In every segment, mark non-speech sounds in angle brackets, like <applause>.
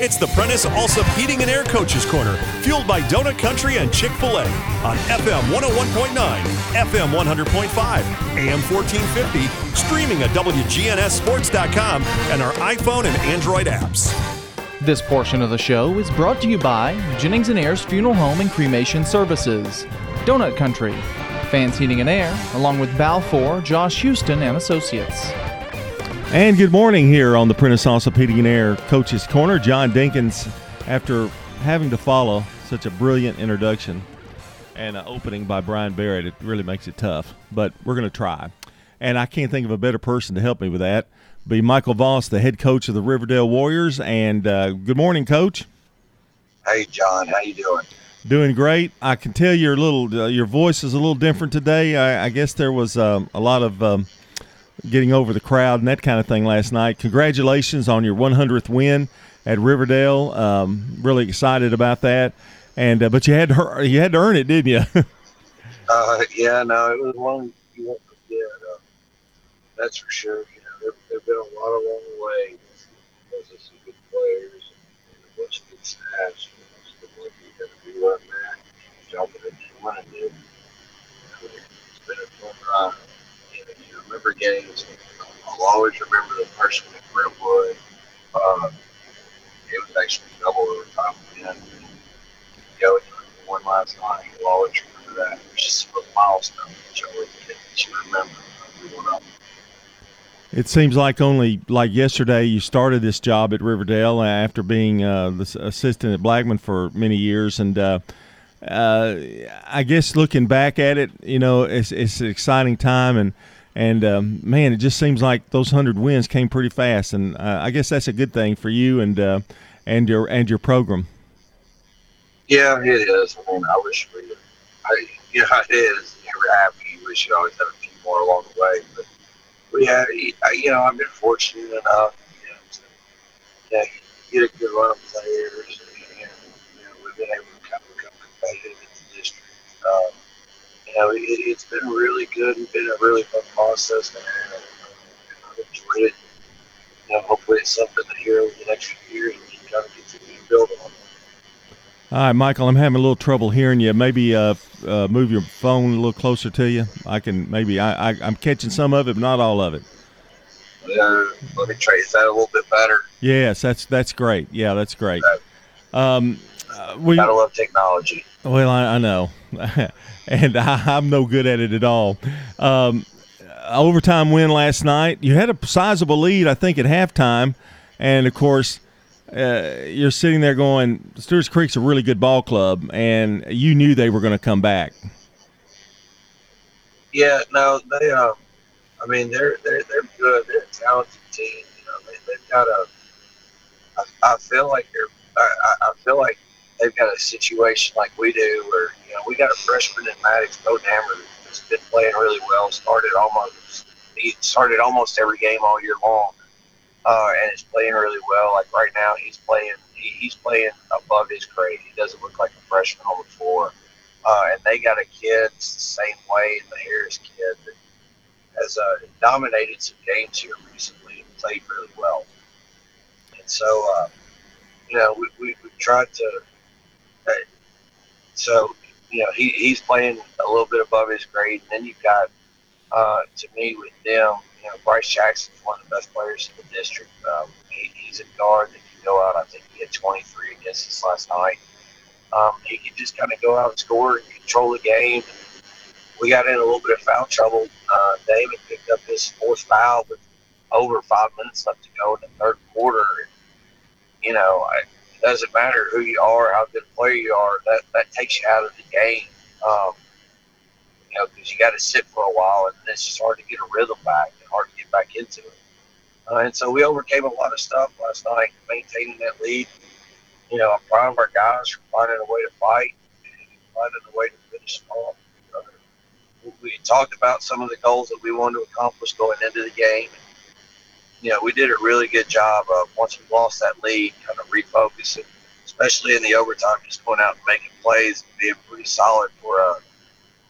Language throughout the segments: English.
It's the Prentice Allsup Heating and Air Coaches Corner, fueled by Donut Country and Chick oh fil A on FM 101.9, FM 100.5, AM 1450, streaming at WGNSSports.com and our iPhone and Android apps. This portion of the show is brought to you by Jennings and Ayers Funeral Home and Cremation Services, Donut Country, Fans Heating and Air, along with Balfour, Josh Houston and Associates. And good morning here on the Prentice and Air Coaches Corner. John Dinkins, after having to follow such a brilliant introduction and an opening by Brian Barrett, it really makes it tough. But we're going to try. And I can't think of a better person to help me with that. Be Michael Voss, the head coach of the Riverdale Warriors. And uh, good morning, Coach. Hey, John. How you doing? Doing great. I can tell your little uh, your voice is a little different today. I, I guess there was um, a lot of um, getting over the crowd and that kind of thing last night. Congratulations on your 100th win at Riverdale. Um, really excited about that. And uh, but you had to you had to earn it, didn't you? <laughs> uh, yeah, no, it was one you won't forget. Uh, that's for sure. You know, there, there've been a lot along the way. Of some good players and a bunch of good stats. You know, so going to be where I'm at, jumping into winning it. It's been a fun ride remember. I'll always remember the one at Brentwood. Uh, it was actually double overtime again. Yo, won last night. You'll always remember that. Just a milestone you always you remember. It seems like only like yesterday you started this job at Riverdale after being uh, the assistant at Blackman for many years, and uh, uh, I guess looking back at it, you know, it's, it's an exciting time, and and um, man, it just seems like those hundred wins came pretty fast, and uh, I guess that's a good thing for you and uh, and your and your program. Yeah, it is. I mean, I wish we, I, you know, <laughs> it is. You're happy. You wish you always had a few more along the way, but we had, you know, I've been fortunate enough, you know, to yeah, get a good run of players, and you know, we've been able to kind of become competitive in the district. Um, you know, it, has been really good and been a really fun process, and I've enjoyed it. You know, hopefully it's something that here over the next few years we can kind of continue to build on. All right, Michael, I'm having a little trouble hearing you. Maybe uh, uh, move your phone a little closer to you. I can maybe I, I am catching some of it, but not all of it. Uh, let me try. Is that a little bit better? Yes, that's that's great. Yeah, that's great. Um, we, Gotta love technology. Well, I, I know. <laughs> and I, am no good at it at all. Um, overtime win last night. You had a sizable lead, I think, at halftime, and of course, uh, you're sitting there going, Stewart's Creek's a really good ball club, and you knew they were going to come back. Yeah, no, they. Uh, I mean, they're they're they're good. They're a talented team. You know, they, they've got a. I, I feel like they're. I, I feel like they've got a situation like we do, where you know we got a freshman in Maddox Bodenhammer that's been playing really well. Started almost he started almost every game all year long, uh, and is playing really well. Like right now, he's playing he, he's playing above his grade. He doesn't look like a freshman on the floor. Uh, and they got a kid the same way, the Harris kid that has uh, dominated some games here recently and played really well. And so, uh, you know, we, we, we tried to so, you know, he, he's playing a little bit above his grade. And then you've got, uh, to me, with them, you know, Bryce Jackson's one of the best players in the district. Um, he, he's a guard that can go out. I think he had 23 against us last night. Um, he can just kind of go out and score and control the game. We got in a little bit of foul trouble. Uh, David picked up his fourth foul with over five minutes left to go in the third quarter. And, you know, I, doesn't matter who you are, how good a player you are. That that takes you out of the game. Um, you know, because you got to sit for a while, and it's just hard to get a rhythm back and hard to get back into it. Uh, and so we overcame a lot of stuff last night, maintaining that lead. You know, I'm proud of our guys for finding a way to fight and finding a way to finish. Uh, we talked about some of the goals that we wanted to accomplish going into the game you know, we did a really good job of once we lost that lead, kind of refocusing, especially in the overtime, just going out and making plays, and being pretty solid for uh,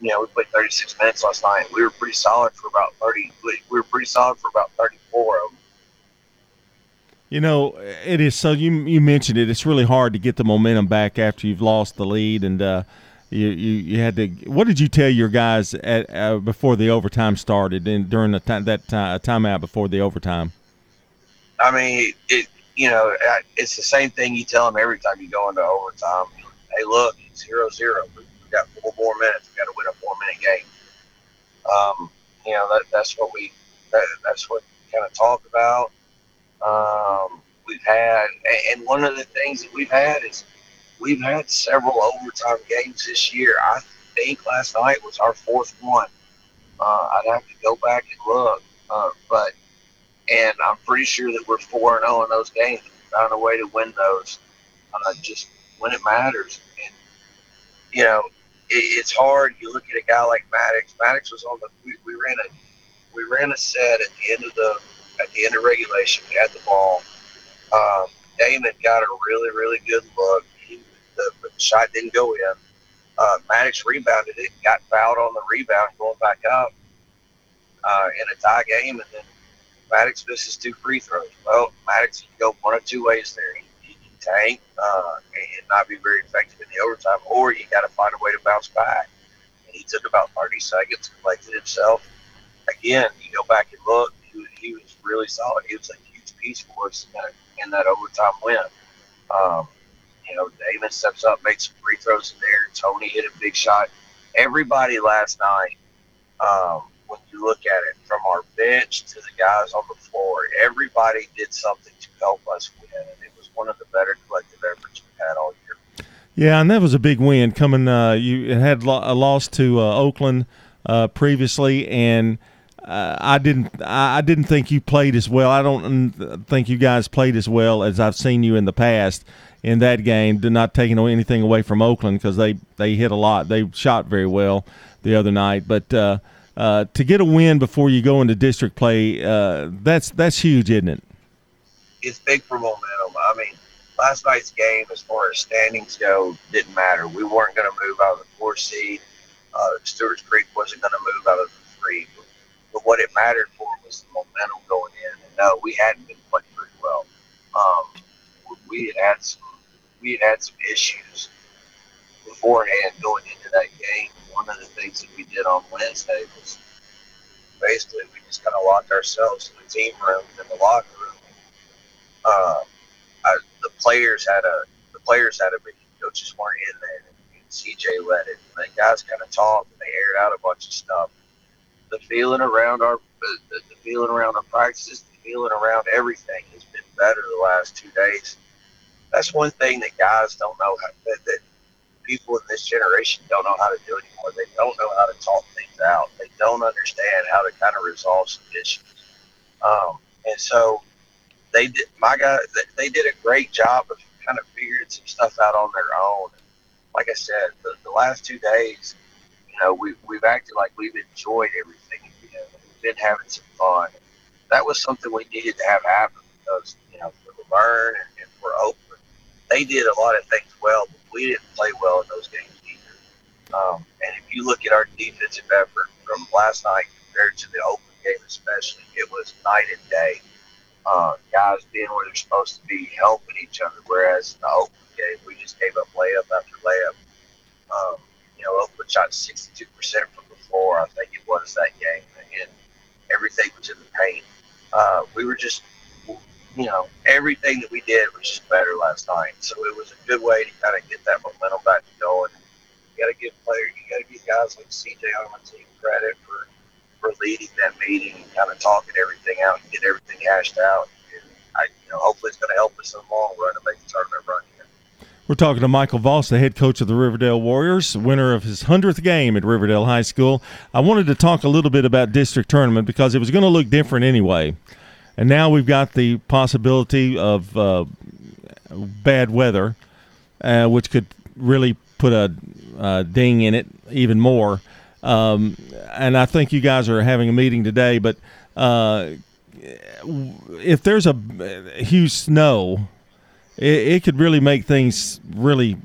you know, we played 36 minutes last night. We were pretty solid for about 30. We were pretty solid for about 34 of them. You know, it is so. You you mentioned it. It's really hard to get the momentum back after you've lost the lead, and uh, you, you you had to. What did you tell your guys at uh, before the overtime started, and during the time that time, timeout before the overtime? I mean, it. You know, it's the same thing you tell them every time you go into overtime. Hey, look, zero zero. We've got four more minutes. We've got to win a four minute game. Um, you know, that, that's what we. That, that's what we kind of talk about um, we've had, and one of the things that we've had is we've had several overtime games this year. I think last night was our fourth one. Uh, I'd have to go back and look, uh, but and I'm pretty sure that we're four and zero oh in those games. Found a way to win those, uh, just when it matters. And you know, it, it's hard. You look at a guy like Maddox. Maddox was on the. We, we ran a we ran a set at the end of the at the end of regulation, we had the ball. Um, Damon got a really, really good look. He, the, the shot didn't go in. Uh, Maddox rebounded it, got fouled on the rebound, going back up uh, in a tie game, and then Maddox misses two free throws. Well, Maddox can go one of two ways there. He, he can tank uh, and not be very effective in the overtime, or you got to find a way to bounce back. And he took about 30 seconds, collected himself. Again, you go back and look, he, he was really solid. He was a huge piece for us in that, in that overtime win. Um, you know, Damon steps up, makes some free throws in there. Tony hit a big shot. Everybody last night, um, when you look at it, from our bench to the guys on the floor, everybody did something to help us win, and it was one of the better collective efforts we've had all year. Yeah, and that was a big win coming. Uh, you had a loss to uh, Oakland uh, previously, and uh, I didn't I didn't think you played as well. I don't think you guys played as well as I've seen you in the past in that game. Did not taking anything away from Oakland because they they hit a lot. They shot very well the other night, but. Uh, uh, to get a win before you go into district play, uh, that's that's huge, isn't it? It's big for momentum. I mean, last night's game, as far as standings go, didn't matter. We weren't going to move out of the four seed. Uh, Stewart's Creek wasn't going to move out of the three. But what it mattered for was the momentum going in. And no, we hadn't been playing very well. Um, we had some we had had some issues beforehand going into that game. One of the things that we did on Wednesday was basically we just kind of locked ourselves in the team room in the locker room. Uh, I, the players had a the players had a big coaches weren't in there. CJ led it. The guys kind of talked and they aired out a bunch of stuff the feeling around our the, the feeling around our practices, the feeling around everything has been better the last two days. That's one thing that guys don't know how, that, that people in this generation don't know how to do anymore. They don't know how to talk things out. They don't understand how to kind of resolve some issues. Um, and so they did. My guy, they did a great job of kind of figuring some stuff out on their own. Like I said, the, the last two days, you know, we we've acted like we've enjoyed everything You know, we've been having some fun. That was something we needed to have happen because, you know, for La Vergne and, and for Oakland, they did a lot of things well, but we didn't play well in those games either. Um, and if you look at our defensive effort from last night compared to the Oakland game, especially, it was night and day. Uh, guys being where they're supposed to be, helping each other. Whereas in the Oakland game, we just gave up layup after layup. Um, you know, Oakland shot 62% from the floor, I think it was that game. And everything was in the paint. Uh, we were just, you know, everything that we did was just better last night. So it was a good way to kind of get that momentum back going. You got to give players, you got to give guys like CJ on the team credit for for leading that meeting and kind of talking everything out and get everything hashed out. And I, you know, hopefully it's going to help us in the long run to make the tournament run. Again. We're talking to Michael Voss, the head coach of the Riverdale Warriors, winner of his 100th game at Riverdale High School. I wanted to talk a little bit about district tournament because it was going to look different anyway. And now we've got the possibility of uh, bad weather, uh, which could really put a, a, ding in it even more. Um, and I think you guys are having a meeting today, but uh, if there's a huge snow, it, it could really make things really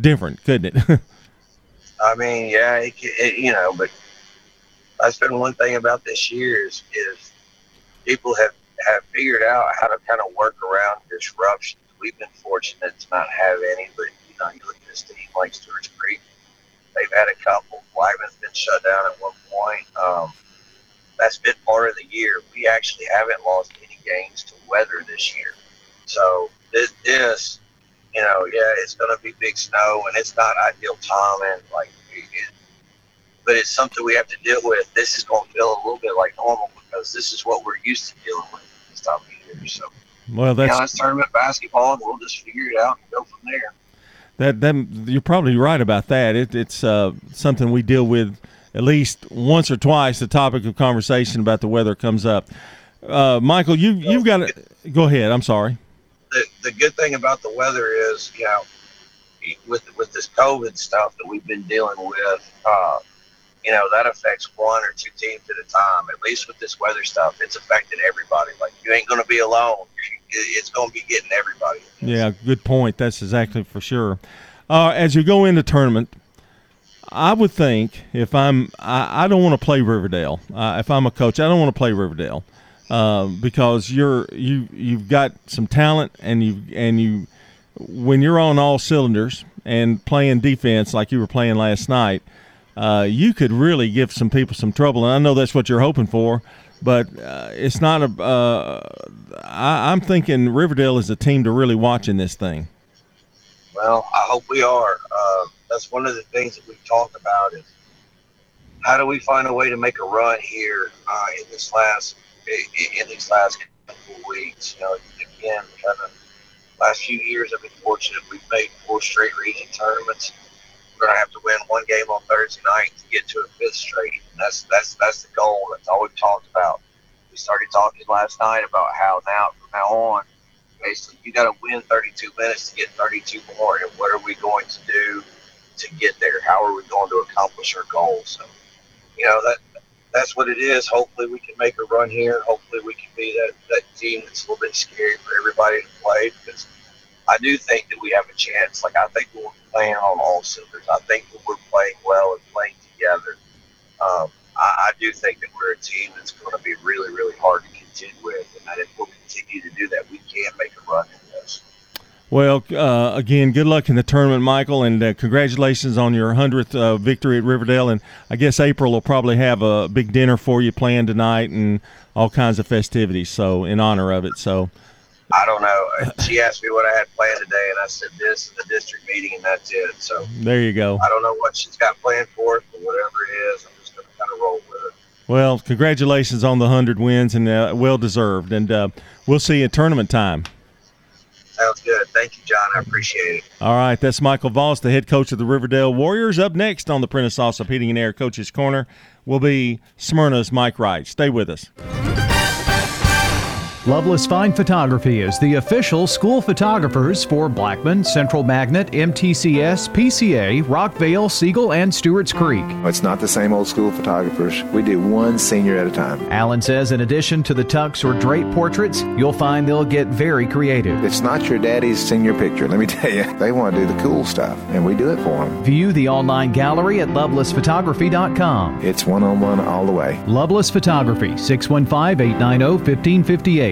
different, couldn't it? <laughs> I mean, yeah, it, it, you know, but that's been one thing about this year is, is people have have figured out how to kind of work around disruptions. We've been fortunate to not have any, but you know, you look at this team like Stewart's Creek, they've had a couple. Blackman's been shut down at one point. Um, that's been part of the year. We actually haven't lost any games to weather this year. So this, this you know, yeah, it's going to be big snow and it's not ideal timing. Like, but it's something we have to deal with. This is going to feel a little bit like normal because this is what we're used to dealing with this time of year. So, well, that's you know, tournament basketball, and we'll just figure it out and go from there. That that you're probably right about that. It, it's uh, something we deal with at least once or twice. The topic of conversation about the weather comes up. Uh, Michael, you you've got to go ahead. I'm sorry. The the good thing about the weather is, you know, with with this COVID stuff that we've been dealing with, uh, you know, that affects one or two teams at a time. At least with this weather stuff, it's affecting everybody. Like you ain't going to be alone. It's going to be getting everybody. Yeah, good point. That's exactly for sure. Uh, as you go into tournament, I would think if I'm, I, I don't want to play Riverdale. Uh, if I'm a coach, I don't want to play Riverdale uh, because you're you you've got some talent and you and you when you're on all cylinders and playing defense like you were playing last night, uh, you could really give some people some trouble. And I know that's what you're hoping for, but uh, it's not a. Uh, I, I'm thinking Riverdale is a team to really watch in this thing. Well, I hope we are. Uh, that's one of the things that we've talked about is how do we find a way to make a run here uh, in this last in these last couple of weeks. You know, again, kind of last few years I've been fortunate. We've made four straight region tournaments. We're gonna have to win one game on Thursday night to get to a fifth straight. And that's that's that's the goal. That's all we've talked about. We started talking last night about how now from now on, basically you got to win 32 minutes to get 32 more. And what are we going to do to get there? How are we going to accomplish our goals? So, you know that that's what it is. Hopefully, we can make a run here. Hopefully, we can be that, that team that's a little bit scary for everybody to play because I do think that we have a chance. Like, I think we're playing on all cylinders. I think that we're playing well and playing together. Um, I, I do think that we're a team that's going to be really, really hard to contend with. And that if we'll continue to do that, we can make a run in this. Well, uh, again, good luck in the tournament, Michael, and uh, congratulations on your 100th uh, victory at Riverdale. And I guess April will probably have a big dinner for you planned tonight and all kinds of festivities. So, in honor of it. So, I don't know. She asked me what I had planned today, and I said this is the district meeting, and that's it. So there you go. I don't know what she's got planned for us, but whatever it is, I'm just going to kind of roll with it. Well, congratulations on the 100 wins, and uh, well deserved. And uh, we'll see you at tournament time. Sounds good. Thank you, John. I appreciate it. All right. That's Michael Voss, the head coach of the Riverdale Warriors. Up next on the Prentice Allsup Heating and Air Coaches Corner will be Smyrna's Mike Wright. Stay with us. Loveless Fine Photography is the official school photographers for Blackman, Central Magnet, MTCS, PCA, Rockvale, Siegel, and Stewart's Creek. It's not the same old school photographers. We do one senior at a time. Allen says in addition to the tux or drape portraits, you'll find they'll get very creative. It's not your daddy's senior picture, let me <laughs> tell you. They want to do the cool stuff, and we do it for them. View the online gallery at lovelessphotography.com. It's one on one all the way. Loveless Photography, 615 890 1558.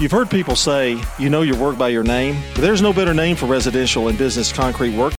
You've heard people say, you know your work by your name. but There's no better name for residential and business concrete work